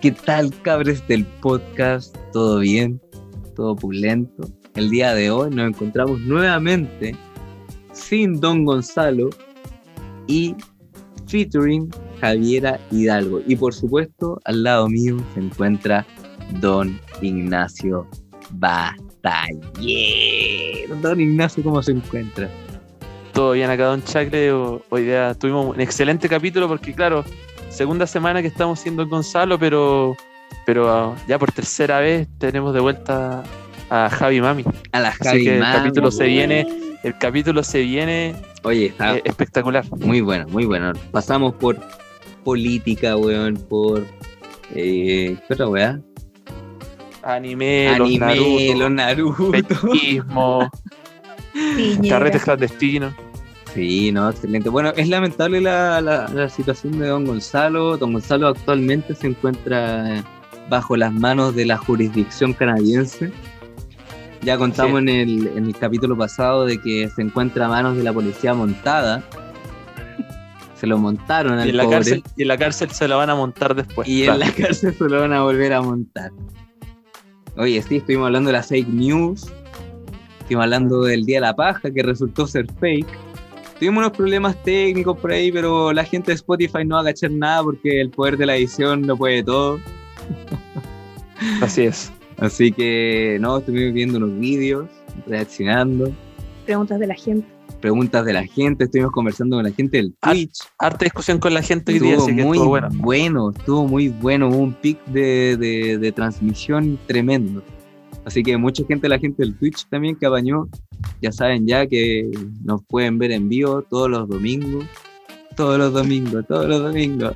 ¿Qué tal, cabres del podcast? ¿Todo bien? ¿Todo pulento? El día de hoy nos encontramos nuevamente sin Don Gonzalo y featuring Javiera Hidalgo. Y por supuesto, al lado mío se encuentra Don Ignacio Bataller. Don Ignacio, ¿cómo se encuentra? Todo bien acá, Don Chacle. Hoy día tuvimos un excelente capítulo porque, claro, segunda semana que estamos siendo Gonzalo, pero, pero ah, ya por tercera vez tenemos de vuelta a Javi Mami. A la Así Javi que el Mami, capítulo se weón. viene, el capítulo se viene Oye, está eh, espectacular. muy bueno, muy bueno. Pasamos por política, weón, por... Eh, ¿Qué otra weá? Anime, Anime, los los Naruto, Naruto. fetichismo, Piñera. carretes clandestinos. Sí, no, excelente. Bueno, es lamentable la, la- la situación de Don Gonzalo. Don Gonzalo actualmente se encuentra bajo las manos de la jurisdicción canadiense. Ya contamos en, el, en el capítulo pasado de que se encuentra a manos de la policía montada. Se lo montaron al Y en, la cárcel, y en la cárcel se la van a montar después. Y claro. en la cárcel se lo van a volver a montar. Oye, sí, estuvimos hablando de las fake news. Estuvimos hablando del Día de la Paja, que resultó ser fake. Tuvimos unos problemas técnicos por ahí, pero la gente de Spotify no va a cachar nada porque el poder de la edición lo puede todo. Así es. Así que, no, estuvimos viendo unos vídeos, reaccionando, Preguntas de la gente. preguntas de la gente, estuvimos conversando con la gente del Twitch. Harta discusión con la gente hoy día, Estuvo así que muy estuvo bueno. bueno, estuvo muy bueno, hubo un pic de, de- de transmisión tremendo. Así que mucha gente, la gente del Twitch también que apañó, ya saben ya que nos pueden ver en vivo todos los domingos, todos los domingos, todos los domingos,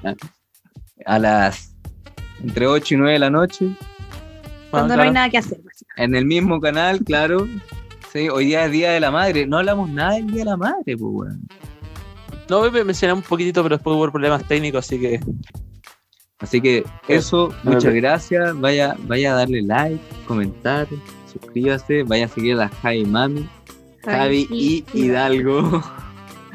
a las entre 8 y 9 de la noche, Cuando no hay nada que hacer, básicamente. en el mismo canal, claro. Sí, hoy día es Día de la Madre, no hablamos nada del Día de la Madre, pues, weón. No, me mencioné un poquitito, pero después hubo problemas técnicos, así que Así que eso, A ver, muchas gracias. Vaya, vaya a darle like, comentar, suscríbase, vaya a seguir a la Javi Mami, Javi y Hidalgo.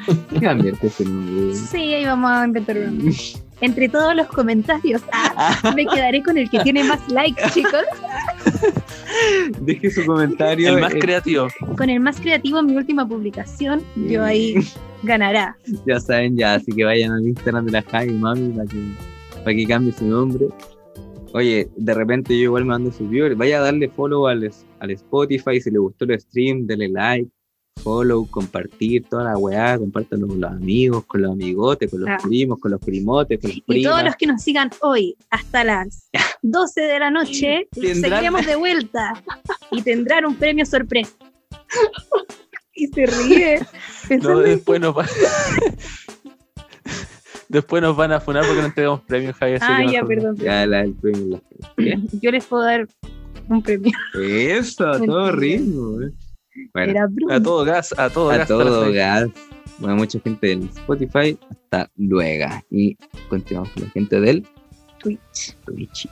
Cambiarte ese nombre. Sí, ahí vamos a inventar uno. Entre todos los comentarios, ah, me quedaré con el que tiene más likes, chicos. Deje su comentario. el más eh, creativo. Con el más creativo en mi última publicación, yo ahí ganará. ya saben, ya, así que vayan al Instagram de la Javi Mami para que, para que cambie su nombre. Oye, de repente yo igual me mando sus viewers. Vaya a darle follow al, al Spotify si le gustó el stream, dele like, follow, compartir toda la weá, compártanlo con los amigos, con los amigotes, con los Ah. primos, con los primotes, con los Y primas. todos los que nos sigan hoy hasta las 12 de la noche, Tendrán- seguiremos de vuelta y tendrán un premio sorpresa. Y se ríe. No, después nos va- Después nos van a funar porque no entregamos premios, Javi. así Ah, ya, perdón. Ya la el premio. la- Yo les puedo dar un premio. Eso, a todo ritmo. eh. Bueno. A todo gas, a todo a gas. todo gas. Bueno, mucha gente del Spotify. Hasta luego. Y continuamos con la gente del Twitch. Twitch.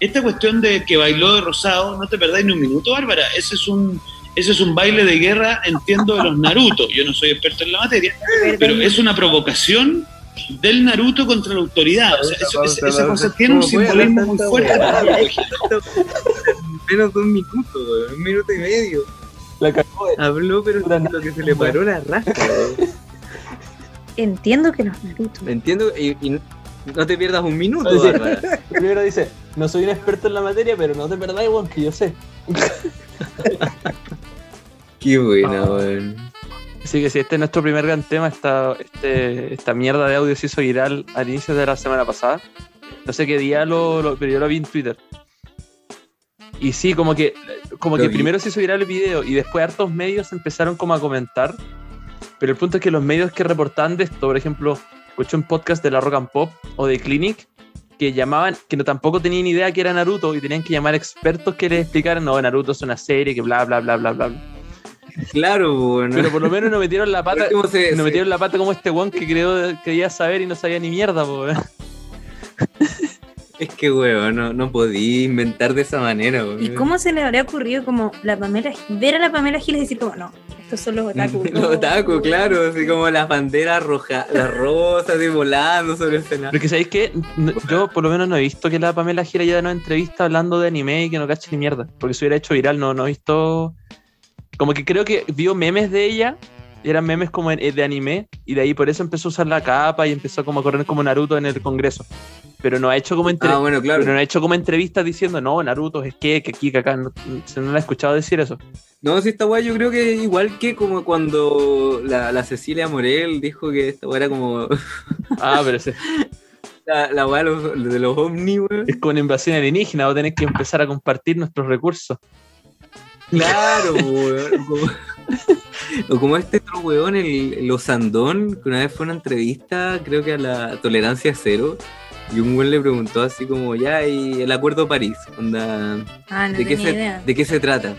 esta cuestión de que bailó de rosado, no te perdáis ni un minuto, Bárbara. Ese es un, ese es un baile de guerra, entiendo, de los Naruto. Yo no soy experto en la materia, pero es una provocación del Naruto contra la autoridad. O sea, eso- esa- esa cosa tiene un ¿Cómo puede simbolismo muy fuerte. Menos de un minuto, weón, un minuto y medio. La cagó, eh. Habló, pero lo que se le paró la rasca. weón. Entiendo que los Naruto. Entiendo, y, y no te pierdas un minuto, Sí. Primero dice, no soy un experto en la materia, pero no te perdáis, weón, que yo sé. Qué buena, weón. Así que si este es nuestro primer gran tema, esta, este, esta mierda de audio se hizo viral al inicio de la semana pasada. No sé qué día lo, lo- pero yo lo vi en Twitter. Y sí, como que, como Lo que vi. primero se hizo viral el video y después hartos medios empezaron como a comentar. Pero el punto es que los medios que reportaban de esto, por ejemplo, escuché un podcast de la Rock and Pop o de Clinic que llamaban, que no, tampoco tenían idea que era Naruto y tenían que llamar expertos que les explicaran, no, Naruto es una serie, que bla, bla, bla, bla, bla. bla. Claro, weón. Pero por lo menos no metieron la pata, ¿Cómo se- no se- metieron la pata como este weón que creó, creía saber y no sabía ni mierda, po, weón. Es que, weón, no, no podí inventar de esa manera, weón. ¿Y cómo se le habría ocurrido como la Pamela, ver a la Pamela Giles y decir como, no, Estos son los otaku. Los otaku, claro, así como las banderas rojas, las rosas, así volando sobre el escenario. Pero que sabéis que yo por lo menos no he visto que la Pamela Gira haya dado una entrevista hablando de anime y que no cache ni mierda. Porque se hubiera hecho viral, no, no he visto. Como que creo que vio memes de ella, eran memes como en- de anime, y de ahí por eso empezó a usar la capa y empezó como a correr como Naruto en el Congreso. Pero no ha hecho como entre- Ah, bueno, claro. pero no ha hecho como entrevistas diciendo, no, Naruto es que, que aquí, que acá. No, se no la he escuchado decir eso. No, si esta weá yo creo que igual que como cuando la, la Cecilia Morel dijo que esta weá era como Ah, pero sí. la, la weá de los, de los ovnis, es como una invasión alienígena, vos tenés que empezar a compartir nuestros recursos. Claro, weón. Como, o como este otro weón, el, Osandón, que una vez fue a una entrevista, creo que a la tolerancia cero, y un weón le preguntó así como, ya, y el acuerdo de París, onda, Ah, no ¿de, qué se, idea. ¿de qué se trata?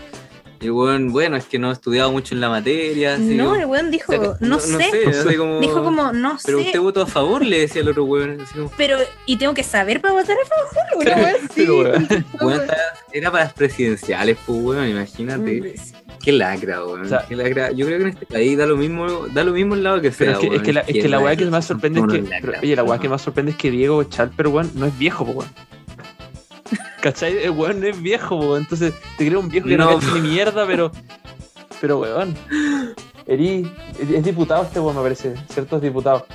Y el weón, bueno, es que no he estudiado mucho en la materia, así No, como- el weón dijo, o sea, no, sé. así como- Dijo como, no Pero sé. usted votó a favor, le decía el otro weón. Así como, Pero, ¿y tengo que saber para votar a favor? Una. Pero, weón. weón, estaba- era para las presidenciales, pues, weón, imagínate. Sí. Qué lacra, weón. O sea- qué lacra. Yo creo que en este país da lo mismo, da lo mismo el lado que sea. Pero es que, es weón, que la, es que la weá que más sorprende es que. Pero, oye, la weá weón. que más sorprende es que Diego Chalper, weón, no es viejo, po, weón. ¿Cachai? El weón no es viejo, weón. Entonces te creo un viejo que no, No, cacha ni mierda, pero. Pero weón. Eri, es diputado este weón, me parece. ¿Cierto? Es diputado.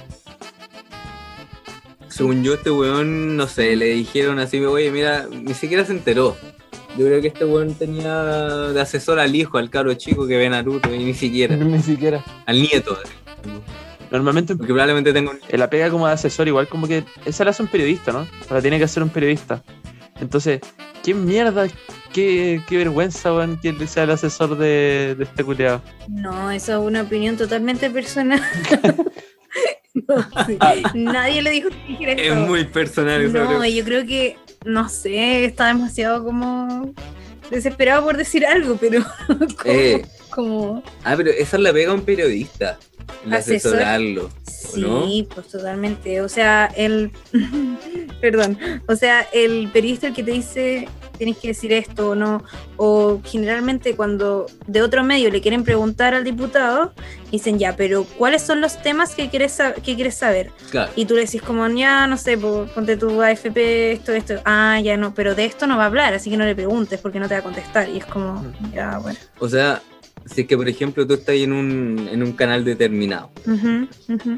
Según yo, este weón, no sé, le dijeron así, oye, mira, ni siquiera se enteró. Yo creo que este weón tenía de asesor al hijo, al caro chico que ve Naruto, y ni siquiera, Ni siquiera. al nieto. Normalmente Porque probablemente tengo la pega como de asesor, igual como que esa la hace un periodista, ¿no? O la tiene que hacer un periodista. Entonces, ¿qué mierda? ¿Qué, qué vergüenza, weón, que él sea el asesor de, de este culiado? No, eso es una opinión totalmente personal. No, sí. Nadie le dijo que dijera Es eso. muy personal eso. No, creo. yo creo que, no sé, está demasiado como desesperado por decir algo, pero como, Eh, como- ah, pero esa es la pega a un periodista. El Asesor. asesorarlo. no? sí, pues totalmente. O sea, el, perdón, o sea, el periodista el que te dice tienes que decir esto o no, o generalmente cuando de otro medio le quieren preguntar al diputado, dicen ya, pero ¿cuáles son los temas que quieres, que quieres saber? Claro. Y tú le decís como, ya, no sé, po, ponte tu AFP, esto, esto. Ah, ya no, pero de esto no va a hablar, así que no le preguntes porque no te va a contestar. Y es como, ya, bueno. O sea, si es que, por ejemplo, tú estás en un, en un canal determinado,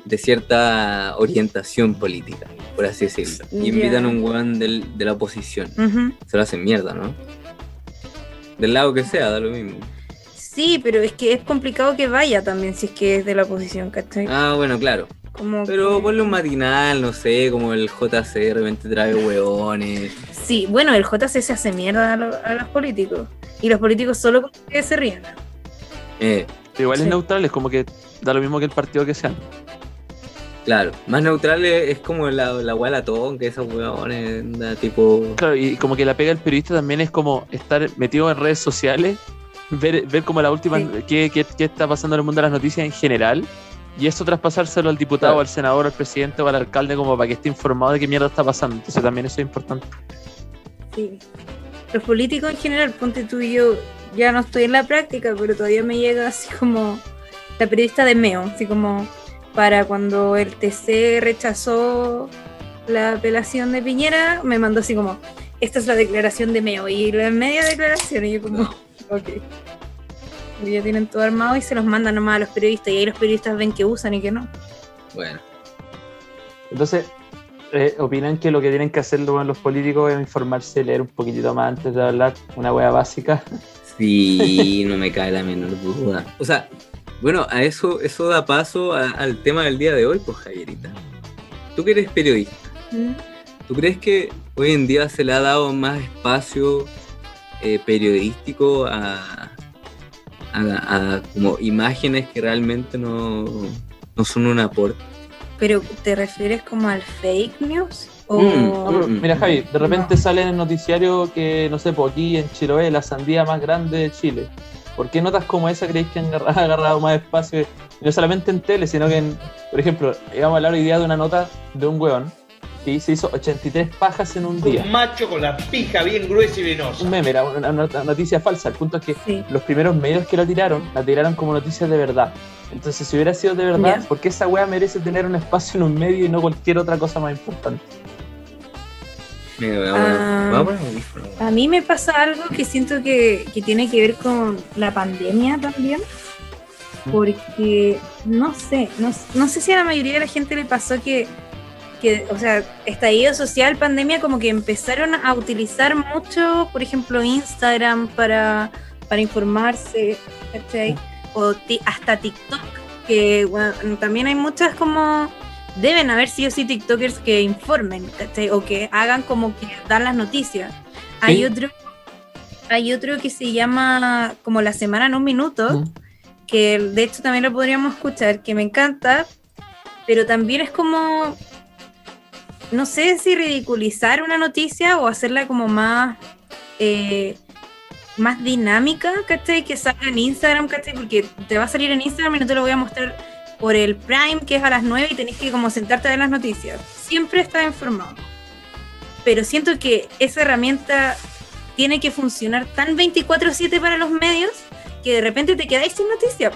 de cierta orientación política, por así decirlo, y invitan a un weón del- de la oposición, Ujú. se lo hacen mierda, ¿no? Del lado que sea, da lo mismo. Sí, pero es que es complicado que vaya también si es que es de la oposición, ¿cachai? Ah, bueno, claro. Como Pero que- ponle un matinal, no sé, como el JC de repente trae hueones. Sí, bueno, el JC se hace mierda a, lo- a los políticos. Y los políticos solo que se ríen. Eh, Pero igual Sí. es neutral, es como que da lo mismo que el partido que sean. claro. Más neutral es, es como la, la hueá latón, que esos hueones, anda, tipo. Claro, y como que la pega del periodista también es como estar metido en redes sociales, ver, ver como la última, Sí. qué, qué- qué está pasando en el mundo de las noticias en general, y eso traspasárselo al diputado, Claro. al senador, al presidente o al alcalde como para que esté informado de qué mierda está pasando. Entonces también eso es importante. Sí. Los políticos en general, ponte tú y yo, ya no estoy en la práctica, pero todavía me llega así como la periodista de Meo, así como para cuando el TC rechazó la apelación de Piñera, me mandó así como, esta es la declaración de Meo, y la media declaración, y yo como, ok. Y ya tienen todo armado y se los mandan nomás a los periodistas, y ahí los periodistas ven que usan y que no. Bueno. Entonces, eh, ¿opinan que lo que tienen que hacer los políticos es informarse, leer un poquitito más antes de hablar? Una wea básica. Sí, no me cae la menor duda. O sea, bueno, a eso, eso da paso a- al tema del día de hoy, pues Javierita. Tú que eres periodista, ¿tú crees que hoy en día se le ha dado más espacio eh, periodístico a, a- a como imágenes que realmente no, no son un aporte? Pero, ¿te refieres como al fake news? O... Mm, mm. Mira, Javi, de repente sale en el noticiario que, no sé, por aquí en Chiloé, la sandía más grande de Chile. ¿Por qué notas como esa creéis que han agarrado, agarrado más espacio? No solamente en tele, sino que, en, por ejemplo, íbamos a hablar hoy día de una nota de un weón y se hizo 83 pajas en un día. Un macho con la pija bien gruesa y venosa. Un meme, era una, noticia falsa. El punto es que Sí. los primeros medios que la tiraron, la tiraron como noticias de verdad. Entonces, si hubiera sido de verdad. ¿por qué esa wea merece tener un espacio en un medio y no cualquier otra cosa más importante? Ah. a mí me pasa algo que siento que, que tiene que ver con la pandemia también. Porque no sé, no, no sé si a la mayoría de la gente le pasó que, que, o sea, estallido social, pandemia, como que empezaron a utilizar mucho, por ejemplo, Instagram para, para informarse, ¿cachai? O hasta TikTok, que bueno, también hay muchas como deben haber sí o sí TikTokers que informen, ¿cachai? O que hagan como que dan las noticias. Hay Sí. otro, hay otro que se llama como la semana en un minuto, Mm. que de hecho también lo podríamos escuchar, que me encanta, pero también es como, no sé si ridiculizar una noticia o hacerla como más, eh, más dinámica, ¿cachai? Que salga en Instagram, ¿cachai? Porque te va a salir en Instagram y no te lo voy a mostrar por el Prime, que es a las 9 y tenés que como sentarte a ver las noticias. Siempre estás informado. Pero siento que esa herramienta tiene que funcionar tan 24/7 para los medios que de repente te quedáis sin noticias.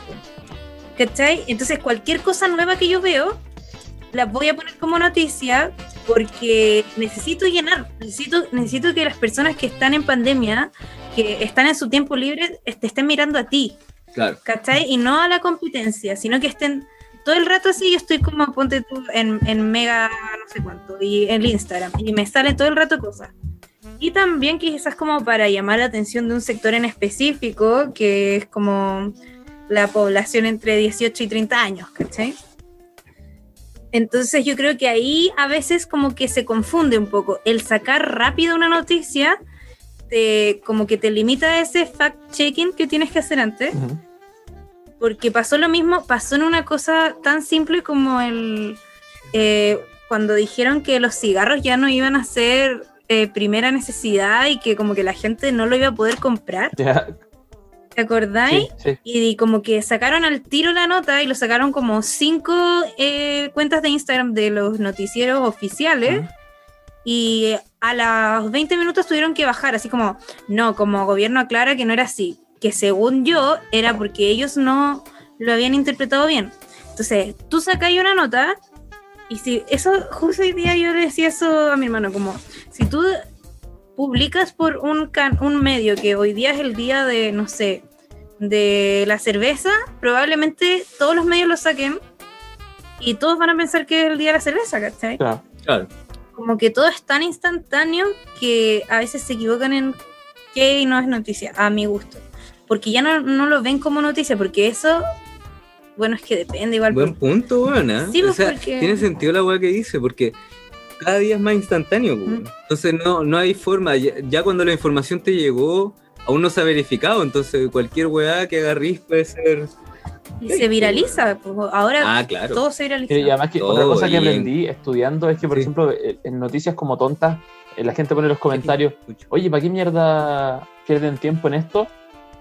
¿Cachai? Entonces cualquier cosa nueva que yo veo, la voy a poner como noticia porque necesito llenar, necesito, necesito que las personas que están en pandemia, que están en su tiempo libre, te estén mirando a ti. Claro. ¿cachai? Y no a la competencia, sino que estén todo el rato así, yo estoy como, ponte tú, en, en mega, no sé cuánto, y en Instagram, y me salen todo el rato cosas. Y también quizás como para llamar la atención de un sector en específico, que es como la población entre 18 y 30 años, ¿cachai? Entonces yo creo que ahí a veces como que se confunde un poco. El sacar rápido una noticia, te, como que te limita ese fact-checking que tienes que hacer antes Ujú. Porque pasó lo mismo, pasó en una cosa tan simple como el eh, cuando dijeron que los cigarros ya no iban a ser eh, primera necesidad y que como que la gente no lo iba a poder comprar, ¿te acordáis? sí, sí. Y como que sacaron al tiro la nota y lo sacaron como cinco eh, cuentas de Instagram de los noticieros oficiales. Y a los 20 minutos tuvieron que bajar, así como, no, como gobierno aclara que no era así, que según yo era porque ellos no lo habían interpretado bien. Entonces, tú sacáis una nota y si eso, justo hoy día yo le decía eso a mi hermano, como, si tú publicas por un, can- un medio que hoy día es el día de, no sé, de la cerveza, probablemente todos los medios lo saquen y todos van a pensar que es el día de la cerveza, ¿cachai? Claro. Claro. como que todo es tan instantáneo que a veces se equivocan en qué no es noticia, a mi gusto. Porque ya no, no lo ven como noticia, porque eso, bueno, es que depende igual. Buen punto, weón. ¿eh? Sí, o pues, sea, porque- tiene sentido la weá que dice, porque cada día es más instantáneo, weón. Mm. Entonces no, no hay forma. Ya, ya cuando la información te llegó, aún no se ha verificado. Entonces cualquier weá que agarrís puede ser. y se viraliza, pues, ahora Ah, claro. todo se viraliza. Y además que Todo, otra cosa que aprendí estudiando es que, por Sí. ejemplo, en en noticias como tontas, eh, la gente pone en los comentarios, oye, ¿para qué mierda pierden tiempo en esto?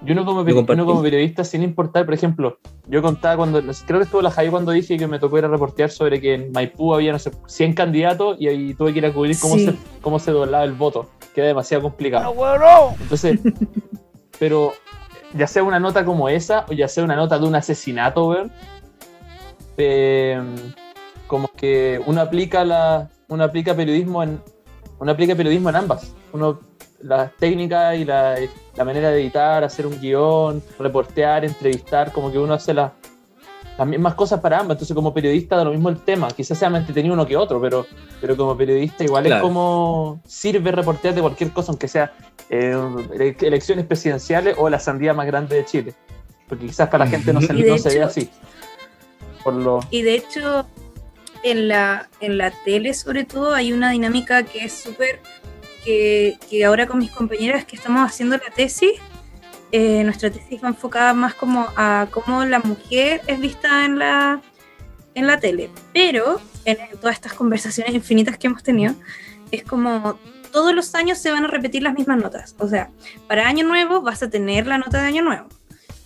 Y uno como, uno periodista, sin importar, por ejemplo, yo contaba cuando, creo que estuvo la Javi cuando dije que me tocó ir a reportear sobre que en Maipú había, no sé, 100 candidatos y ahí tuve que ir a cubrir cómo, Sí. se, cómo se doblaba el voto, que era demasiado complicado. Entonces, pero ya sea una nota como esa o ya sea una nota de un asesinato, weón, eh, como que uno aplica la uno aplica periodismo en uno aplica periodismo en ambas uno las técnicas y la, la manera de editar hacer un guion reportear entrevistar como que uno hace las las mismas cosas para ambas. Entonces como periodista da lo mismo el tema. Quizás sea más entretenido uno que otro pero pero como periodista igual Claro. es como sirve reportear de cualquier cosa aunque sea eh, ele- elecciones presidenciales o la sandía más grande de Chile. Porque quizás para la gente no se, no se ve así. Por lo Y de hecho, en la, en la tele sobre todo hay una dinámica que es súper, que, ahora con mis compañeras que estamos haciendo la tesis, eh, nuestra tesis va enfocada más como a cómo la mujer es vista en la, en la tele. Pero en todas estas conversaciones infinitas que hemos tenido, es como todos los años se van a repetir las mismas notas. O sea, para Año Nuevo vas a tener la nota de Año Nuevo.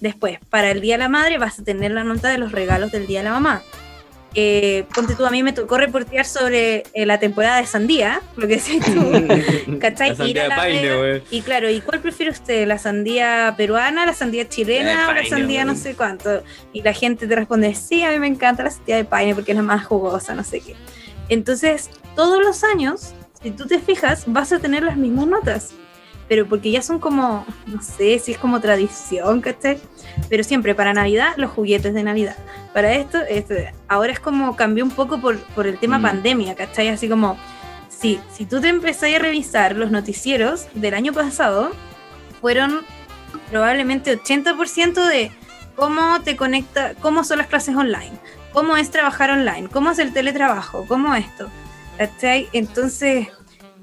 Después, para el Día de la Madre vas a tener la nota de los regalos del Día de la Mamá. Eh, ponte tú, a mí me tocó reportear sobre eh, la temporada de sandía, lo que decías tú, ¿cachai? La sandía la paine. Y claro, ¿y cuál prefiere usted? ¿La sandía peruana, la sandía chilena La de o la sandía no güey. sé cuánto? Y la gente te responde, sí, a mí me encanta la sandía de paine porque es la más jugosa, no sé qué. Entonces, todos los años, si tú te fijas, vas a tener las mismas notas. Pero porque ya son como, no sé si es como tradición, ¿cachai? Pero siempre para Navidad, los juguetes de Navidad. Para esto, este, ahora es como cambió un poco por, por el tema Mm. pandemia, ¿cachai? Así como, si, si tú te empezás a revisar los noticieros del año pasado, fueron probablemente 80% de cómo te conecta, cómo son las clases online, cómo es trabajar online, cómo es el teletrabajo, cómo esto. ¿Cachai? Entonces,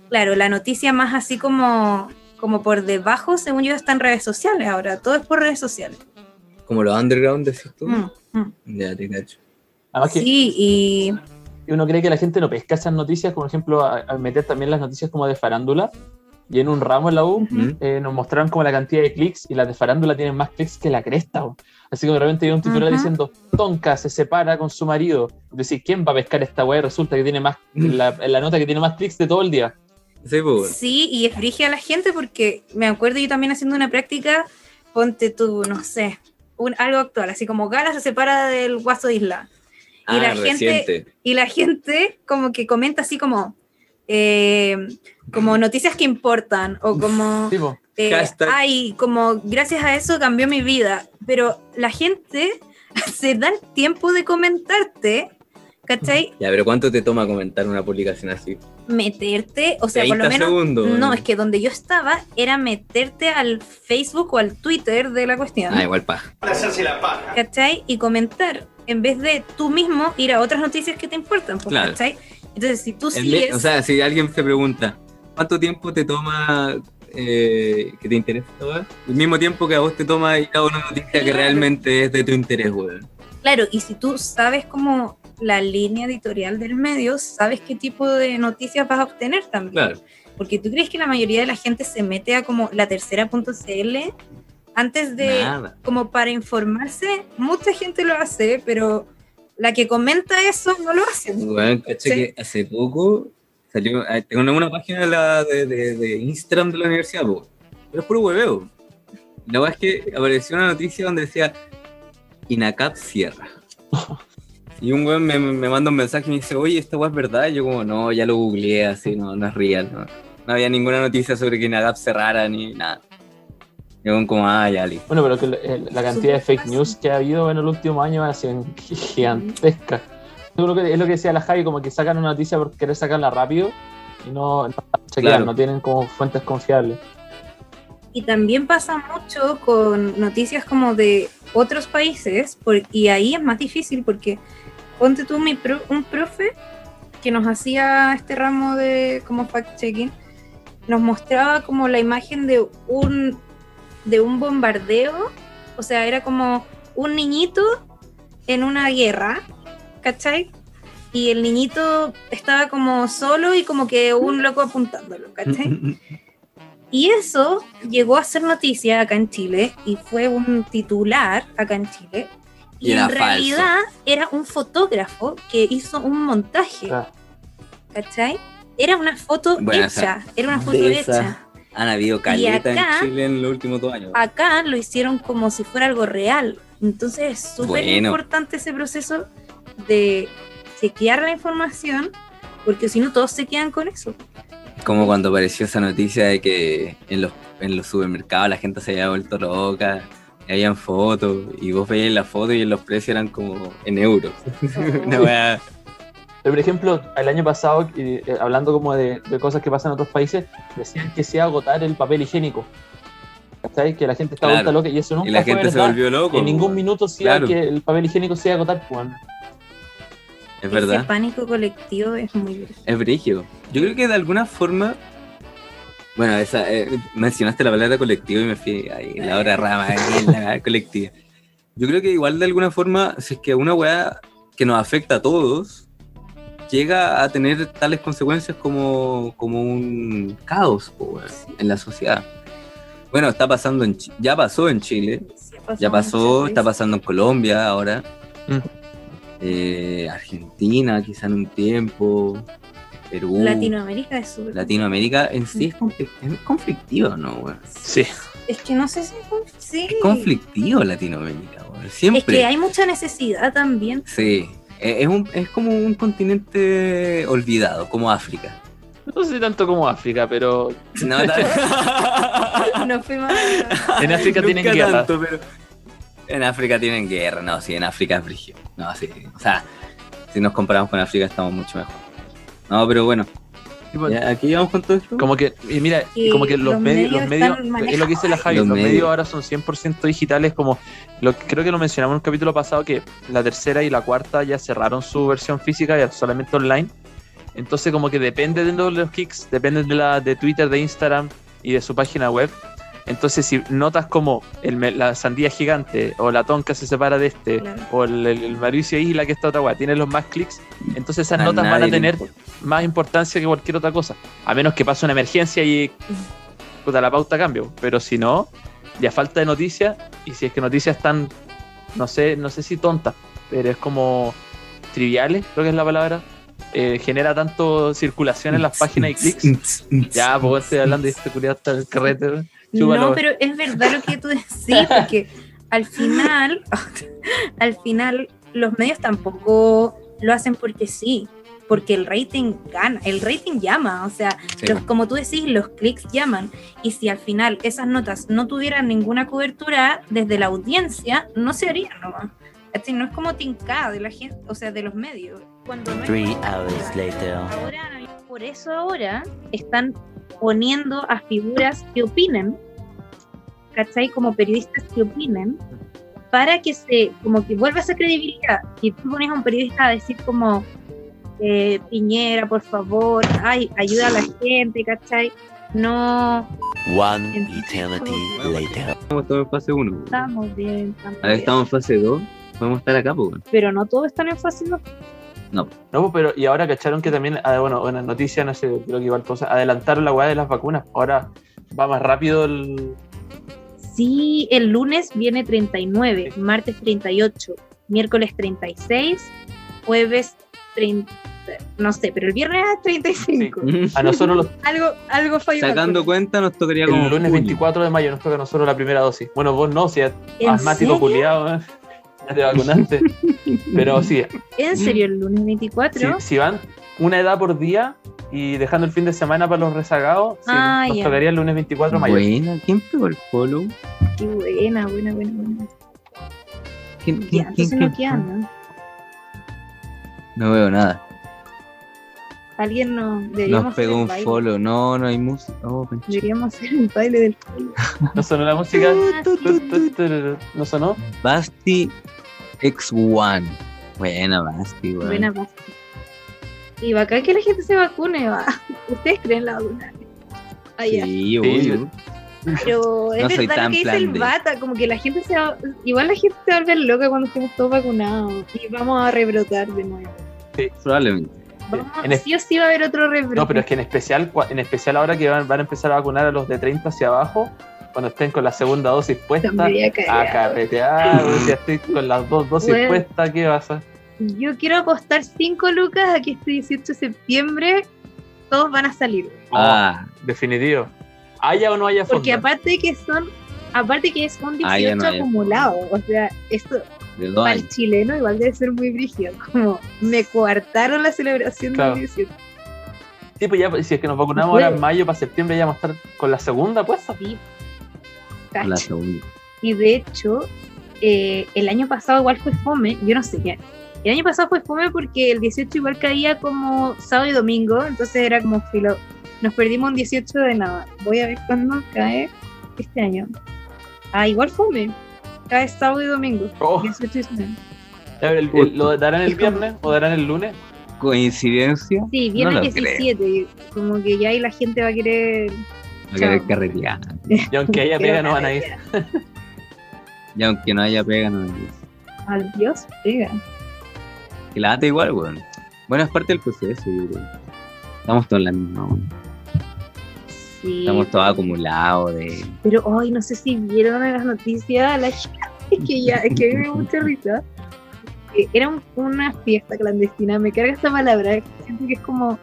claro, la noticia más así como, como por debajo, según yo, está en redes sociales ahora, todo es por redes sociales. Como los underground, decís tú. Mm, mm. Ya te cacho. Además que Sí, y uno cree que la gente no pesca esas noticias, como por ejemplo al meter también las noticias como de farándula. Y en un ramo en la U Ujú. eh, nos mostraron como la cantidad de clics y las de farándula tienen más clics que la cresta. bo. Así que de repente hay un titular diciendo Tonka se separa con su marido. Decir, ¿quién va a pescar esta weá? Resulta que tiene más, la, la nota que tiene más clics de todo el día. Sí, pues. Sí, y es frigia a la gente porque me acuerdo yo también haciendo una práctica, ponte tú, no sé, un, algo actual, así como Gala se separa del Guaso de Isla. Y Ah, la gente-. Y la gente como que comenta así como, eh, como noticias que importan o como, Tipo, eh, ay, como gracias a eso cambió mi vida. Pero la gente se da el tiempo de comentarte, ¿cachai? Ya, pero ¿cuánto te toma comentar una publicación así? Meterte, o sea, por lo 30 menos... segundos. No, es que donde yo estaba era meterte al Facebook o al Twitter de la cuestión, Ah, igual paja. Para hacerse la paja. ¿cachai? Y comentar, en vez de tú mismo ir a otras noticias que te importan, pues, Claro. ¿cachai? Entonces, si tú El sigues... o sea, si alguien te pregunta, ¿cuánto tiempo te toma eh, que te interesa weá? El mismo tiempo que a vos te toma ir a una noticia que realmente es de tu interés, weón. Claro, y si tú sabes como la línea editorial del medio, sabes qué tipo de noticias vas a obtener también. Claro. Porque tú crees que la mayoría de la gente se mete a como la tercera.cl antes de, Nada. como para informarse, mucha gente lo hace, pero la que comenta eso no lo hace. Weón, caché Sí. que hace poco salió, ah, tengo una, una página de, la, de, de- de Instagram de la universidad, po. pero es puro hueveo. La verdad es que apareció una noticia donde decía INACAP cierra. Y un weón me, me manda un mensaje y me dice, oye, esta weá es verdad. Y yo como, no, ya lo googleé así, no, no es real. No, No había ninguna noticia sobre que INACAP cerrara ni nada. Y yo como, ah, ya, listo. bueno, pero que la- la cantidad de fake news que ha habido en el último año ha sido gigantesca. Yo creo que es lo que decía la Javi, como que sacan una noticia por querer sacarla rápido y no, no chequean, Claro. no tienen como fuentes confiables. Y también pasa mucho con noticias como de otros países, por- y ahí es más difícil porque ponte tú mi pro- un profe que nos hacía este ramo de como fact-checking, nos mostraba como la imagen de un, de un bombardeo, o sea, era como un niñito en una guerra, ¿cachai? Y el niñito estaba como solo y como que un loco apuntándolo, ¿cachai? Y eso llegó a ser noticia acá en Chile y fue un titular acá en Chile. Y Y, era en falso. realidad era un fotógrafo que hizo un montaje, Ah, ¿cachai? Era una foto Bueno, hecha, esa- era una foto esa- hecha. Han habido caleta acá- en Chile en los últimos dos años. Acá lo hicieron como si fuera algo real. Entonces es súper Bueno. importante ese proceso de chequear la información, porque si no todos se quedan con eso. Como cuando apareció esa noticia de que en los, en los supermercados la gente se había vuelto loca, habían fotos, y vos veías la foto y los precios eran como en euros. Una wea- Pero, por ejemplo, el año pasado, eh, hablando como de, de cosas que pasan en otros países, decían que se iba a agotar el papel higiénico. ¿Cachai? Que la gente estaba Claro. loca y eso nunca y la fue gente se volvió loco. En ningún minuto se iba Claro. que el papel higiénico se iba a agotar, pues. Es verdad, pánico colectivo es muy brígido. es brígido. Yo creo que de alguna forma. Bueno, esa, eh, mencionaste la palabra colectivo y me fui ahí, la hora rama, ahí en la colectiva. Yo creo que igual de alguna forma, si es que una weá que nos afecta a todos, llega a tener tales consecuencias como, como un caos po, en la sociedad. Bueno, está pasando en ya pasó en Chile, ya pasó, está pasando en Colombia ahora. Mm. eh, Argentina, quizá en un tiempo, Perú, Latinoamérica es súper. Latinoamérica en sí es, conflic- es conflictivo, ¿no? weón? Sí. Es que no sé si. Sí. Es conflictivo Latinoamérica. Es Siempre. que hay mucha necesidad también. Sí, es, es un- es como un continente olvidado, como África. No sé tanto como África, pero No, No fuimos a- en África tienen Nunca guerra. tanto, pero- En África tienen guerra, no, sí, en África es brígido. No, sí, o sea, si nos comparamos con África estamos mucho mejor. No, pero bueno, ya, aquí vamos con todo esto. Como que, y mira, Y como que los, los medios, los medios es lo que dice la Javi, Los los, medios. medios. ahora son 100% digitales, como lo, creo que lo mencionamos en un capítulo pasado, que la tercera y la cuarta ya cerraron su versión física y solamente online. Entonces como que depende de los kicks, depende de, la, de Twitter, de Instagram y de su página web. Entonces si notas como el me- la sandía gigante o la tonca se separa de este Claro. o el, el, el Mauricio Isla que está otra weá, tiene los más clics, entonces esas A notas van a tener importa. más importancia que cualquier otra cosa. A menos que pase una emergencia y puta, la pauta cambio. Pero si no, ya falta de noticias. Y si es que noticias están, no sé, no sé si tontas, pero es como triviales, creo que es la palabra. eh, genera tanto circulación en las páginas y clics. Ya, pues estoy hablando de este culiado hasta el carrete. No, pero es verdad lo que tú decís, porque al final, al final, los medios tampoco lo hacen porque sí, porque el rating gana, el rating llama, o sea, Sí, los- como tú decís, los clics llaman, y si al final esas notas no tuvieran ninguna cobertura desde la audiencia, no se harían nomás. ¿Cachai? No es como tincada de la gente, o sea, de los medios. Cuando no Three hours later. Ahora, por eso ahora están poniendo a figuras que opinen, ¿cachai? Como periodistas que opinen, para que se, como que vuelva esa credibilidad. Si tú pones a un periodista a decir como, eh, Piñera, por favor, ay, ayuda a la gente, ¿cachai? No, One eternity later. Estamos todos en fase 1. estamos bien, estamos Ahora bien. estamos en fase 2. Podemos estar acá, pues. Pero no todos están en fase 2. No, pues, pero y ahora cacharon que también, ah, bueno, una noticia, no sé, creo que igual cosa, adelantaron la weá de las vacunas. Ahora va más rápido el. Sí, el lunes viene 39, martes 38, miércoles 36, jueves 30, no sé, pero el viernes es 35. A nosotros los, Algo, algo falló. Sacando cuenta, nos tocaría como. el lunes junio. 24 de mayo nos toca a nosotros la primera dosis. Bueno, vos no, si es ¿En asmático serio? culiado, ¿eh? Ya te vacunaste. Pero sí, ¿En serio el lunes si, 24? si van una edad por día y dejando el fin de semana para los rezagados, sí, Ah, nos ya. tocaría el lunes 24 de mayo. Buena, ¿quién pegó el follow? Qué buena, buena, buena, buena. ¿Quién, Ya, quién, entonces quién, no nada. No veo nada. Alguien nos Nos pegó un baile. follow. No, no hay música. Oh. Deberíamos hacer el baile del follow. ¿No sonó la música? Sí. ¿No sonó? Basti X1. Buena, Basti. Buena pasta. Y bacán que la gente se vacune, va. ¿Ustedes creen la vacuna? Ah, ya. Sí, obvio. Pero es No verdad lo que dice el bata, como que la gente se va, igual la gente se va a volver loca cuando estemos todos vacunados y vamos a rebrotar de nuevo. Probablemente. Vamos, En es- sí o sí va a haber otro rebrote. No, pero es que en especial, en especial ahora que van, van a empezar a vacunar a los de 30 hacia abajo, cuando estén con la segunda dosis puesta, a carretear, si estoy con las dos dosis Bueno. puestas, ¿qué pasa? Yo quiero apostar 5 lucas a que este 18 de septiembre todos van a salir. Ah, Definitivo. Haya o no haya Porque aparte que son, aparte que son 18 ya no hay. acumulados, o sea, esto de para el chileno igual debe ser muy brígido, como me coartaron la celebración Claro. del 18. Sí, pues ya, si es que nos vacunamos ahora en mayo, para septiembre ya vamos a estar con la segunda puesta. Sí. La segunda. Y de hecho, eh, el año pasado igual fue fome, yo no sé qué. El año pasado fue fome porque el 18 igual caía como sábado y domingo, entonces era como filo. Nos perdimos un 18 de nada. Voy a ver cuándo cae este año. Ah, igual fome. Cae sábado y domingo. Oh, 18 y 19. ya, el- el- ¿Lo darán el viernes o darán el lunes? ¿Coincidencia? Sí, viene No el lo creo. 17. y Como que ya ahí la gente va a querer. Va a querer carretear. Y aunque haya pega, no van a ir. Y aunque no haya pega, no hay. Al Dios pega. Que la igual, weón. Bueno, es parte del proceso, yo creo. Estamos todos en la misma, weón. Sí. Estamos todos acumulados de. Pero hoy no sé si vieron en las noticias la que ya, es que a mí me mucha risa. que era un- una fiesta clandestina. Me carga esta palabra. Siento que es como.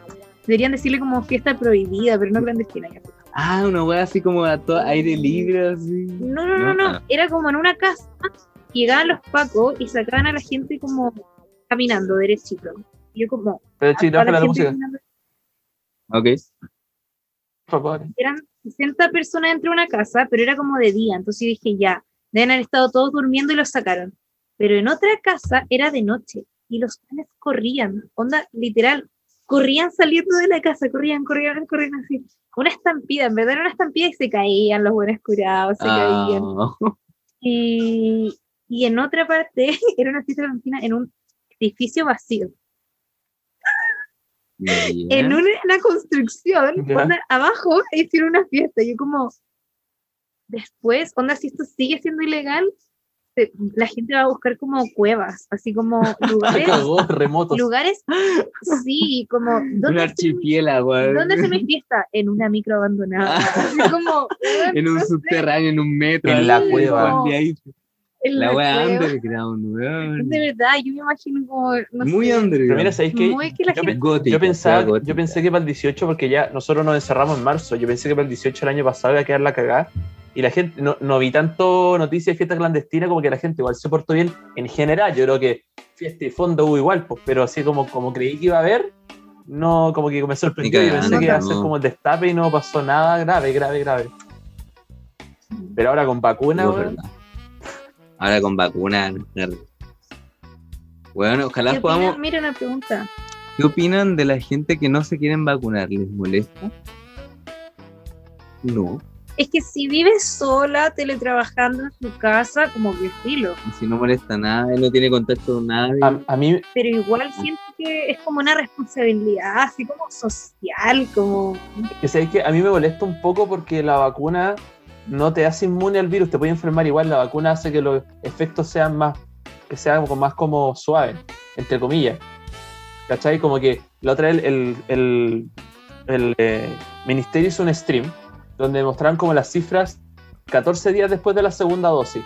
Deberían decirle como fiesta prohibida, pero no clandestina. ya. Ah, una wea así como a todo aire libre, así. No, no, no, no. Era como en una casa. Llegaban los pacos y sacaban a la gente como caminando derechito. Yo como. Pero toda la, la música. caminando. Ok. Favor. Eran 60 personas dentro de una casa, pero era como de día. Entonces dije, ya, deben haber estado todos durmiendo y los sacaron. Pero en otra casa era de noche y los panes corrían. Onda, literal, corrían saliendo de la casa, corrían, corrían, corrían así. Una estampida, en verdad era una estampida y se caían los buenos curados, se caían. Ah, Y, y en otra parte era una fiesta en un edificio vacío. En una, una construcción, onda, abajo hicieron una fiesta. Yo como, después, onda, si esto sigue siendo ilegal, se- la gente va a buscar como cuevas, así como Se lugares, remotos. lugares, sí, como, Un ¿dónde mi, archipiélago. ¿dónde hace mi fiesta? En una micro abandonada. Así como, En un no sé, subterráneo, en un metro. En la cueva. En La wea underground, weón. De verdad, yo me imagino como, no Muy sé, underground. Pero mira, ¿sabéis muy que la Yo gente pe- Gótica, Yo pensaba, gótica. yo pensé que para el 18, porque ya nosotros nos encerramos en marzo, yo pensé que para el 18 del año pasado iba a quedar la cagada. Y la gente, no, no vi tanto noticias de fiesta clandestina como que la gente igual se portó bien en general. Yo creo que fiesta y fondo hubo igual, pues, pero así como, como creí que iba a haber, no, como que me sorprendió. Yo pensé que iba a ser como el destape y no pasó nada grave, grave, grave. Pero ahora con vacuna, No, weón, verdad. Ahora con vacunas. Bueno, ojalá ¿Qué podamos. Mira una pregunta. ¿Qué opinan de la gente que no se quieren vacunar? ¿Les molesta? No. Es que si vive sola, teletrabajando en su casa, como que filo. Y Si no molesta nada, no tiene contacto con nadie. a, a mí Pero igual siento que es como una responsabilidad, así como social, como... Sabéis que a mí me molesta un poco porque la vacuna no te hace inmune al virus, te puede enfermar igual, la vacuna hace que los efectos sean más, que sean como más como suaves, entre comillas. ¿Cachai? Como que la otra vez el, el, el, eh, ministerio hizo un stream donde mostraron como las cifras 14 días después de la segunda dosis.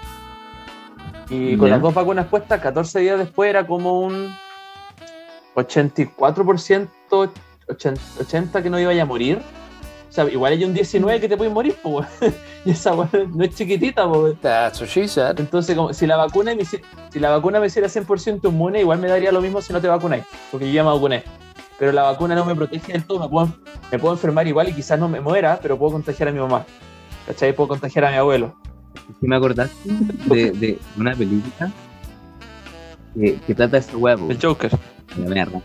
Y con las dos vacunas puestas, 14 días después era como un 84%, 80, 80 que no iba a morir. O sea, igual hay un 19 que te puede morir, pues. Y esa weón no es chiquitita, pues. That's what she said. Entonces, como, si la vacuna me si la vacuna me hiciera 100% inmune, igual me daría lo mismo si no te vacunáis, porque yo ya me vacuné. Pero la vacuna no me protege del todo, me puedo, me puedo enfermar igual y quizás no me muera, pero puedo contagiar a mi mamá. ¿Cachai? Puedo contagiar a mi abuelo. ¿Sí me acordaste de, de una película que, que trata de ese huevo? El Joker. La mierda.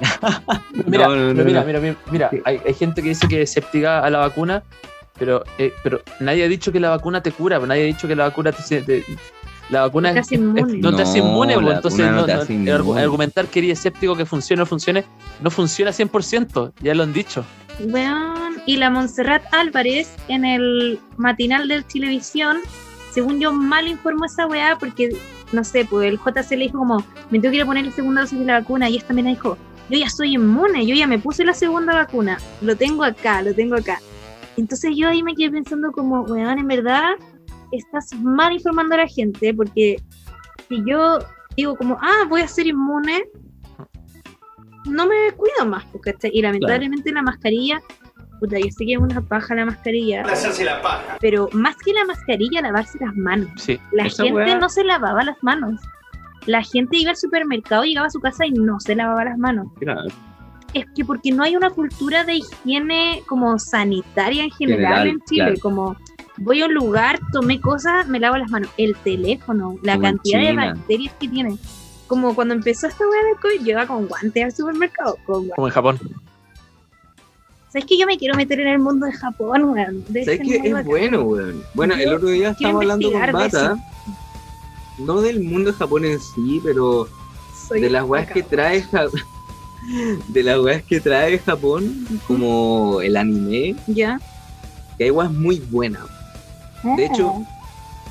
Mira, No, no, pero no, mira, mira, mira, mira, hay, hay gente que dice que es escéptica a la vacuna, pero, eh, pero nadie ha dicho que la vacuna te cura, nadie ha dicho que la vacuna te, te- la vacuna Te es- no te hace inmune, pues, la entonces vacuna no no- te no- hace el argu- inmune. argumentar que eres escéptico que funcione o no funcione, no funciona 100%, ya lo han dicho. Weón, y la Montserrat Álvarez en el matinal del Televisión, según yo mal informó esa weá porque, no sé, pues el JC le dijo como, me tengo que ir a poner la segunda dosis de la vacuna y esta también dijo, yo ya soy inmune, yo ya me puse la segunda vacuna, lo tengo acá, lo tengo acá. Entonces yo ahí me quedé pensando como, weón, en verdad estás mal informando a la gente porque si yo digo como, ah, voy a ser inmune, no me cuido más, ¿cachai? Y lamentablemente la mascarilla, puta, yo sé que es una paja la mascarilla, Hacerse la paja. pero más que la mascarilla, lavarse las manos. Sí. La gente weá- no se lavaba las manos. La gente iba al supermercado, llegaba a su casa y no se lavaba las manos. Claro. Es que porque no hay una cultura de higiene como sanitaria en general, General, en Chile, claro. como voy a un lugar, tomé cosas, me lavo las manos. El teléfono, la Como cantidad de bacterias que tiene. Como cuando empezó esta weá del COVID, yo iba con guantes al supermercado. Con guantes. Como en Japón. ¿Sabes que yo me quiero meter en el mundo de Japón, weón? ¿Sabes muy Es bueno, weón. Bueno, el otro día estábamos hablando con Bata, no del mundo de Japón en sí, pero Soy de las weas que trae Ja- de las weas que trae Japón, como el anime, Ya. que hay weas muy buenas. De hecho, Oh.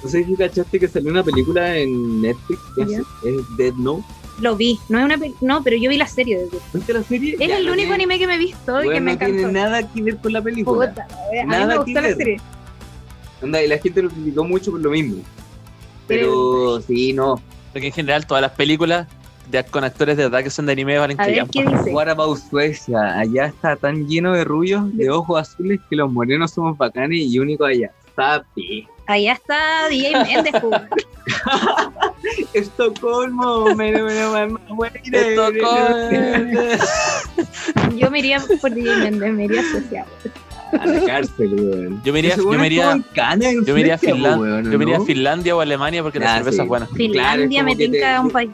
No sé si cachaste que salió una película en Netflix, que es, Dead Note. Lo vi, no es una no, pero yo vi la serie de ¿Viste la serie? Es Ya, el no único tiene- anime que me he visto y que me no tiene encantó. nada que ver con la película. Puta, a mí Nada me que gustó la ver. serie. Onda, y la gente lo criticó mucho por lo mismo. Pero sí, no. Porque en general todas las películas de, con actores de verdad que son de anime valen A ver qué dice. What about Suecia? Allá está tan lleno de rubios, de ojos azules, que los morenos somos bacanes y únicos allá. Sapi. Allá está DJ Méndez. Estocolmo, me- Estocolmo. Yo me iría por DJ Méndez, me iría asociado. A la cárcel, weón. Yo me iría- yo me iría- Yo me iría a Finlandia, weón, yo me iría a. Finlandia o Alemania porque la Ah, cerveza sí. es buena. Finlandia como me tinca un país.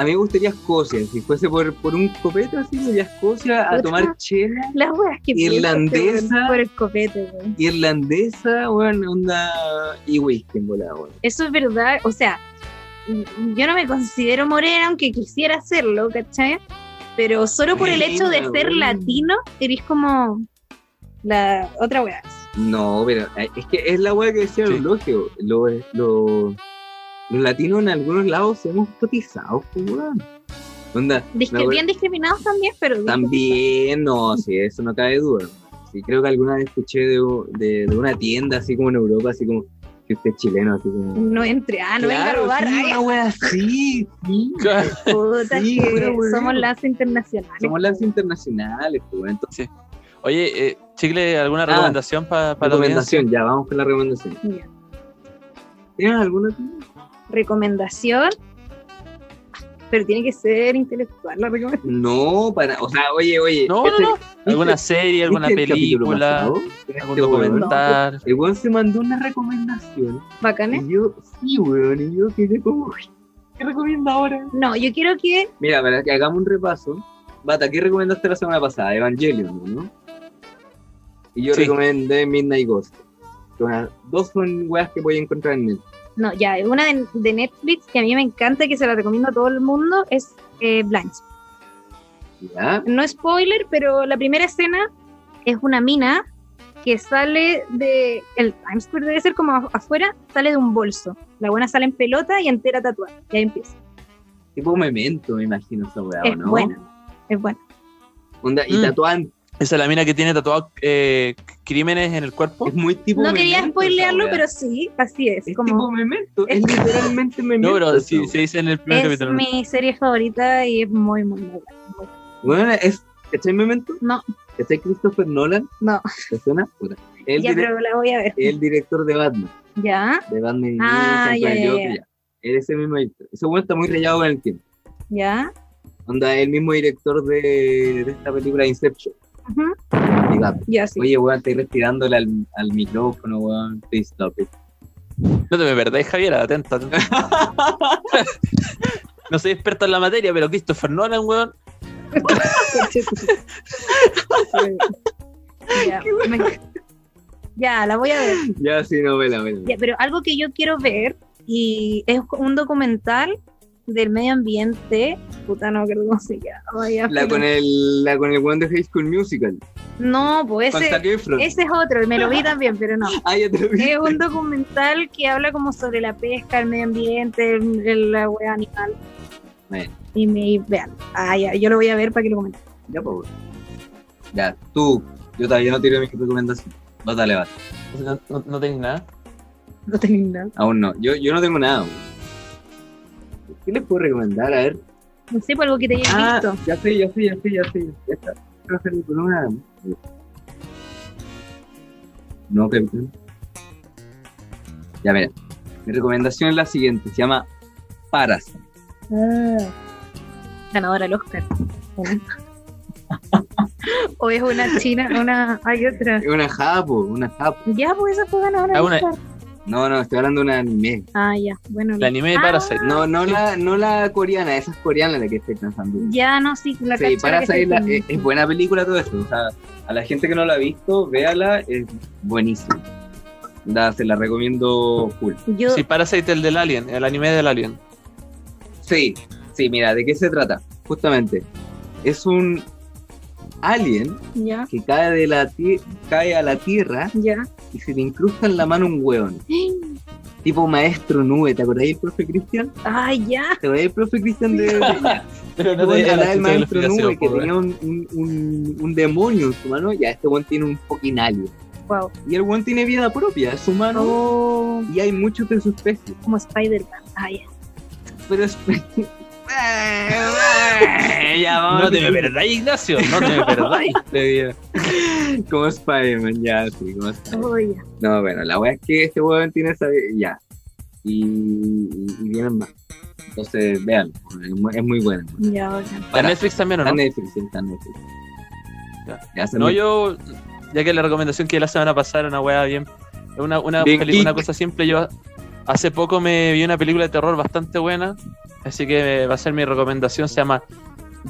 A mí me gustaría Escocia. Si fuese por, por un copete así, me iría a Escocia a tomar chela Las weas que Irlandesa. por el copete, weón. irlandesa, weón, onda y whisky en volada, weón. Eso es verdad, o sea, yo no me considero morena, aunque quisiera hacerlo, ¿cachai? Pero solo por el hecho de ser latino, eres como la otra wea. No, pero eh, es que es la weá que decía Sí. Eulogio. Los, los, los latinos en algunos lados somos cotizados, pues, weón. Onda, weá- bien discriminados también, pero también, no, sí, eso no cabe duda. Sí, creo que alguna vez escuché de, de, de una tienda así como en Europa, así como que usted es chileno, así como. no entre, ah, no venga a robar, sí, una wea así, sí. puta, Sí, que weá. somos las internacionales. Somos las internacionales, pues, weón. Entonces, Oye, eh, Chicle, ¿alguna Ah, recomendación para la audiencia? recomendación, ya, vamos con la recomendación. Ya. ¿Tienes alguna? Recomendación, pero tiene que ser intelectual la recomendación. No, para, o sea, oye, oye. No, este- no, no. ¿Alguna serie, alguna ¿viste el capítulo película, algún Este documental? El weón se mandó una recomendación. ¿Bacanes? Y yo, sí, weón, y yo quedé como, "Uy, ¿qué recomienda ahora? No, yo quiero que Mira, para que hagamos un repaso. Bata, ¿qué recomendaste la semana pasada? Evangelion, ¿no? Y yo Sí. recomendé Midnight Ghost. Una- dos son weas que voy a encontrar en Netflix. No, ya, una de, de Netflix que a mí me encanta y que se la recomiendo a todo el mundo es eh, Spot. ¿Ya? No spoiler, pero la primera escena es una mina que sale de. El Times Square debe ser como af- afuera, sale de un bolso. La buena sale en pelota y entera tatuada. Y ahí empieza. Tipo memento, me imagino esa wea, ¿o es ¿no? buena. Es buena. Onda, y Mm. tatuan Esa es la mina que tiene tatuados eh, crímenes en el cuerpo. es muy tipo No quería Memento spoilearlo, pero sí, así es. Es como, tipo memento, es, es- literalmente memento. No, pero sí, se dice en el primer es capítulo. mi serie favorita y es muy, muy, buena. Bueno, es, ¿cachai memento? No, ¿Cachai Christopher Nolan? no. ¿Te suena? El, ya, dire- pero la voy a ver. el director de Batman, Ya, de Batman y Ah, ya, ya, ya. ya. Él es ese mismo director. Ese bueno está muy rayado con el tiempo. ya. Onda, el mismo director de, de esta película Inception. Ya, sí. Oye, weón, estoy respirándole al, al micrófono, weón. Please stop it. No te me perdés, Javier, atenta. atenta. no soy experto en la materia, pero Christopher Nolan, weón. ya, me encanta. Ya, la voy a ver. Ya, sí, no, vela, vela. Ya, pero algo que yo quiero ver y es un documental del medio ambiente. Puta, no creo cómo se llama. La con el, la con el weón de High School Musical. No, pues ese, ese es otro, me lo vi también, pero no. Ah, ya te lo vi. Es un documental que habla como sobre la pesca, el medio ambiente, el- el- la wea animal. Bueno, Y me vean. Ah, ya, yo lo voy a ver para que lo comenten. ya, pues, weón. Ya, tú. Yo todavía no tiré mi recomendación. No, dale, va. No, no, no tenés nada. No tengo nada. Aún no. Yo, yo no tengo nada, weón. ¿Qué les puedo recomendar? A ver. No sé por algo que te hayas Ah, visto. ya sé, ya sé, ya sé, ya sé. Ya está. Hacer. No, capitán. Ya, mira. Mi recomendación es la siguiente. Se llama Parasite. Ah. Ganadora del Oscar. o es una china, una. Hay otra. Es una japo, una japo. Ya, pues esa fue ganadora Ah, del una- Oscar. No, no, estoy hablando de un anime. Ah, ya. Bueno. El anime de Ah, Parasite. No, no la, no la coreana, esa es coreana la que estoy pensando. Ya, no, sí, la Sí, la Parasite estoy la- es, es buena película todo esto. O sea, a la gente que no la ha visto, véala, es buenísima. Da, se la recomiendo full. Yo, Sí, Parasite, el del Alien, el anime del Alien. Sí, sí, mira, ¿de qué se trata? Justamente, es un alien ya, que cae, de la cae a la tierra ya. y se le incrusta en la mano un hueón. Tipo maestro nube, ¿te acordás del profe Cristian? Ay, ya. ¿Te acordás del profe Cristian de... Pero hablaba del maestro nube que tenía un, un, un, un demonio en su mano, ya este weón tiene un fucking alien. Wow. Y el weón tiene vida propia, es humano Oh, y hay muchos de su especie. como Spider-Man. Ah, ya. pero es. ya, vamos No te me perdáis, Ignacio, no te me perdáis. Como Spider-Man, ya, sí, como Spider-Man. Oh, ya. No, bueno, la wea es que este weón tiene esa. Ya. Y, y, y vienen más. Entonces, vean, es muy, bueno. Ya, bacán. ¿Para Para- Netflix también o Está no? en Netflix, sí, está Netflix. Ya. No, me- yo, ya que la recomendación que la semana pasada era una weá bien. Una, una, Bien peli- una cosa simple. Yo hace poco me vi una película de terror bastante buena. Así que va a ser mi recomendación. Se llama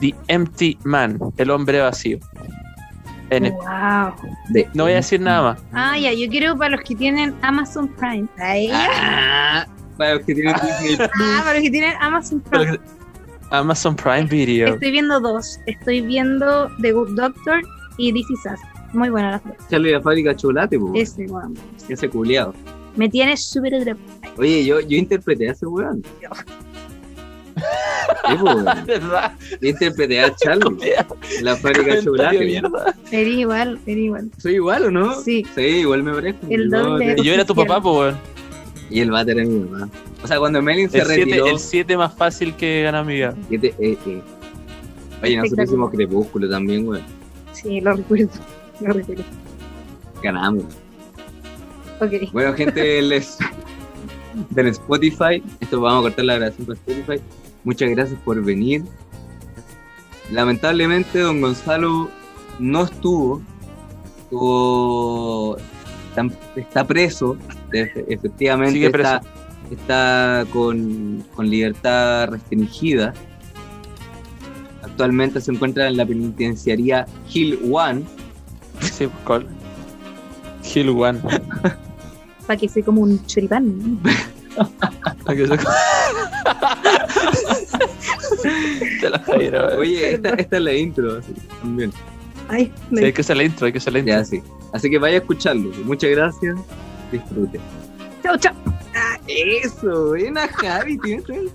The Empty Man, el hombre vacío. En- Wow. de- no voy a decir nada más. Ah, ya, yo quiero para los que tienen Amazon Prime. Ahí. Ah, para los que tienen Disney. Ah, para los que tienen Amazon Prime. Amazon Prime Video. Estoy viendo dos. Estoy viendo The Good Doctor y This Is Us. Muy buena las dos. Charlie la fábrica de chocolate. Ese, weón. Ese culiado. Me tiene súper atrapado. Oye, yo, yo interpreté a ese weón. Weón. ¿Verdad? Yo interpreté a Charlie, la fábrica de chocolate. mierda. Eres igual, eres igual. ¿Soy igual o no? Sí. Sí, igual me parezco. El No, doble. te- Y yo era tu papá, pues, weón. Y el váter es mi mamá. O sea, cuando Melin se El 7 retiró. el siete más fácil que gana mi vida. siete- eh, eh. Oye, nosotros hicimos Crepúsculo también, weón. Sí, lo recuerdo. Lo recuerdo. Ganamos. Bueno, gente les del Spotify, esto vamos a cortar la grabación con Spotify. Muchas gracias por venir. Lamentablemente, don Gonzalo no estuvo. Estuvo. Está, está preso. efe- Efectivamente, Sigue preso. está, está con, con libertad restringida. Actualmente se encuentra en la penitenciaría Hill One. Sí. Hill One. Para que sea como un choripán. Te la Jaira. Oye, esta, esta es la intro así, también. Ay, Sí, hay que hacer la intro, hay que hacer la intro. Ya, sí. Así que vaya a escucharlo. Muchas gracias. Disfrute. chao, chao. Eso, buena Javi, tienes el